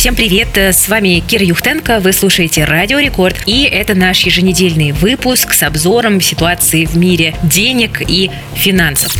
Всем привет, с вами Кира Юхтенко, вы слушаете Радио Рекорд, и это наш еженедельный выпуск с обзором ситуации в мире денег и финансов.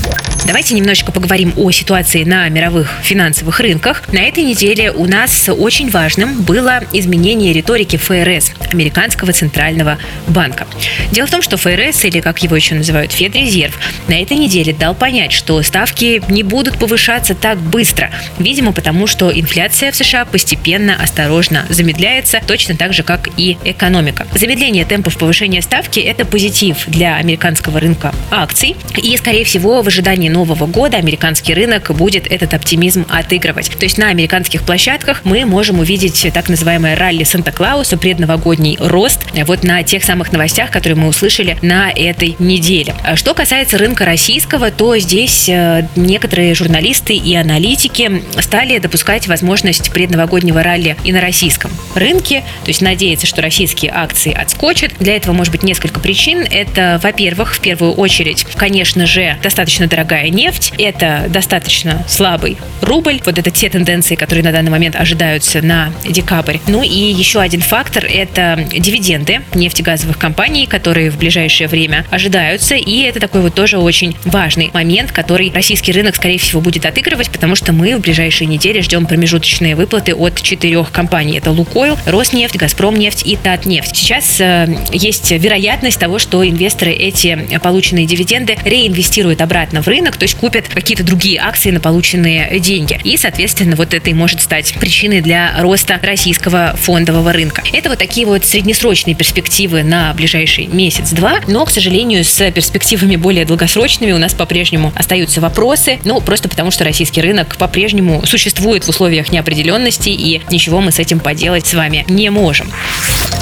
Давайте немножечко поговорим о ситуации на мировых финансовых рынках. На этой неделе у нас очень важным было изменение риторики ФРС, Американского центрального банка. Дело в том, что ФРС, или как его еще называют, Федрезерв, на этой неделе дал понять, что ставки не будут повышаться так быстро. Видимо, потому что инфляция в США постепенно постепенно, осторожно замедляется, точно так же, как и экономика. Замедление темпов повышения ставки – это позитив для американского рынка акций. И, скорее всего, в ожидании Нового года американский рынок будет этот оптимизм отыгрывать. То есть на американских площадках мы можем увидеть так называемое ралли Санта-Клауса, предновогодний рост, вот на тех самых новостях, которые мы услышали на этой неделе. Что касается рынка российского, то здесь э, некоторые журналисты и аналитики стали допускать возможность предновогоднего ралли и на российском рынке, то есть надеяться, что российские акции отскочат. Для этого может быть несколько причин. Это, во-первых, в первую очередь, конечно же, достаточно дорогая нефть, это достаточно слабый рубль, вот это те тенденции, которые на данный момент ожидаются на декабрь. Ну и еще один фактор – это дивиденды нефтегазовых компаний, которые в ближайшее время ожидаются, и это такой вот тоже очень важный момент, который российский рынок, скорее всего, будет отыгрывать, потому что мы в ближайшие недели ждем промежуточные выплаты от четырех компаний. Это Лукойл, Роснефть, Газпромнефть и Татнефть. Сейчас э, есть вероятность того, что инвесторы эти полученные дивиденды реинвестируют обратно в рынок, то есть купят какие-то другие акции на полученные деньги. И, соответственно, вот это и может стать причиной для роста российского фондового рынка. Это вот такие вот среднесрочные перспективы на ближайший месяц-два, но, к сожалению, с перспективами более долгосрочными у нас по-прежнему остаются вопросы, ну, просто потому что российский рынок по-прежнему существует в условиях неопределенности и ничего мы с этим поделать с вами не можем.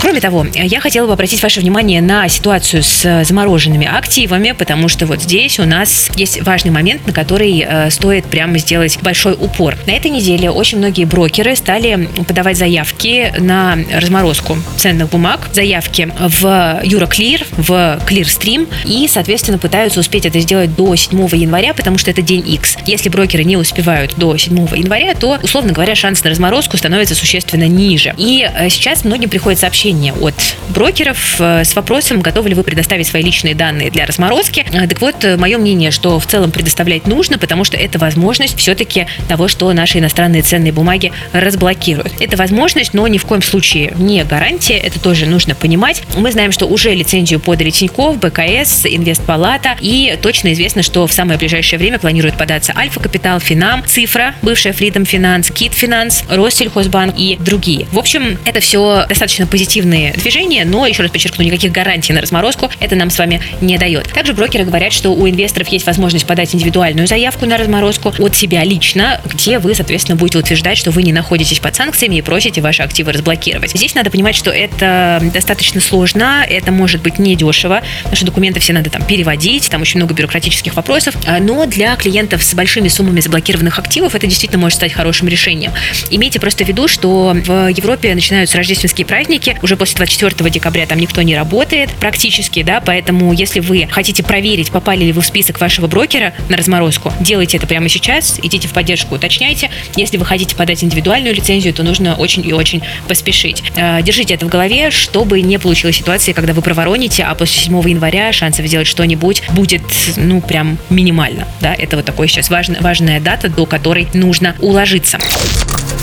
Кроме того, я хотела бы обратить ваше внимание на ситуацию с замороженными активами, потому что вот здесь у нас есть важный момент, на который э, стоит прямо сделать большой упор. На этой неделе очень многие брокеры стали подавать заявки на разморозку ценных бумаг, заявки в Euroclear, в Clearstream, и, соответственно, пытаются успеть это сделать до 7 января, потому что это день X. Если брокеры не успевают до 7 января, то, условно говоря, шанс на разморозку становится существенно ниже. И э, сейчас многим приходит сообщение от брокеров э, с вопросом, готовы ли вы предоставить свои личные данные для разморозки. Э, так вот, мое мнение, что в целом предоставлять нужно, потому что это возможность все-таки того, что наши иностранные ценные бумаги разблокируют. Это возможность, но ни в коем случае не гарантия, это тоже нужно понимать. Мы знаем, что уже лицензию подали Тиньков, БКС, Инвестпалата, и точно известно, что в самое ближайшее время планирует податься Альфа Капитал, Финам, Цифра, бывшая Freedom Finance, Кит Финанс, Россельхозбанк и другие. В общем, это все достаточно позитивные движения, но, еще раз подчеркну, никаких гарантий на разморозку это нам с вами не дает. Также брокеры говорят, что у инвесторов есть возможность подать индивидуальную заявку на разморозку от себя лично, где вы, соответственно, будете утверждать, что вы не находитесь под санкциями и просите ваши активы разблокировать. Здесь надо понимать, что это достаточно сложно, это может быть недешево, потому что документы все надо там переводить, там очень много бюрократических вопросов, а, но для клиентов с большими суммами заблокированных активов это действительно может стать хорошим решением. Имейте просто в виду, что в Европе начинаются рождественские праздники. Уже после 24 декабря там никто не работает практически, да, поэтому если вы хотите проверить, попали ли вы в список вашего брокера на разморозку, делайте это прямо сейчас, идите в поддержку, уточняйте. Если вы хотите подать индивидуальную лицензию, то нужно очень и очень поспешить. Э, держите это в голове, чтобы не получилась ситуация, когда вы провороните, а после 7 января шансов сделать что-нибудь будет, ну, прям минимально, да, это вот такой сейчас важная, важная дата, до которой нужно уложиться.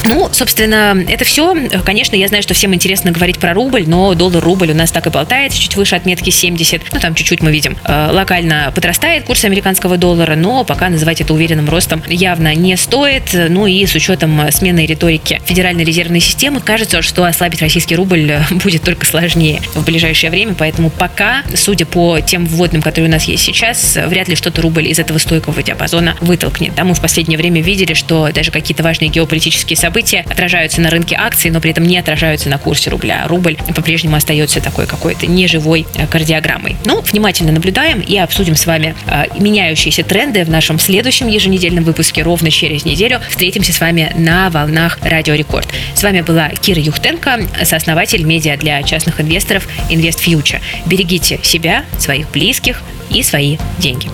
Ну, собственно, это все. Конечно, я знаю, что всем интересно говорить про рубль, но доллар-рубль у нас так и болтает, чуть выше отметки 70. Ну, там чуть-чуть мы видим. Э, локально подрастает курс американского доллара, но пока называть это уверенным ростом явно не стоит. Ну и с учетом смены риторики Федеральной резервной системы, кажется, что ослабить российский рубль будет только сложнее в ближайшее время. Поэтому пока, судя по тем вводным, которые у нас есть сейчас, вряд ли что-то рубль из этого стойкого диапазона вытолкнет. Да, мы в последнее время видели, что даже какие-то важные геополитические события события отражаются на рынке акций, но при этом не отражаются на курсе рубля. Рубль по-прежнему остается такой какой-то неживой э, кардиограммой. Ну, внимательно наблюдаем и обсудим с вами э, меняющиеся тренды в нашем следующем еженедельном выпуске ровно через неделю. Встретимся с вами на волнах Радио Рекорд. С вами была Кира Юхтенко, сооснователь медиа для частных инвесторов Invest Future. Берегите себя, своих близких и свои деньги.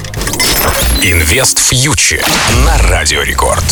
Инвест фьючер на Радио Рекорд.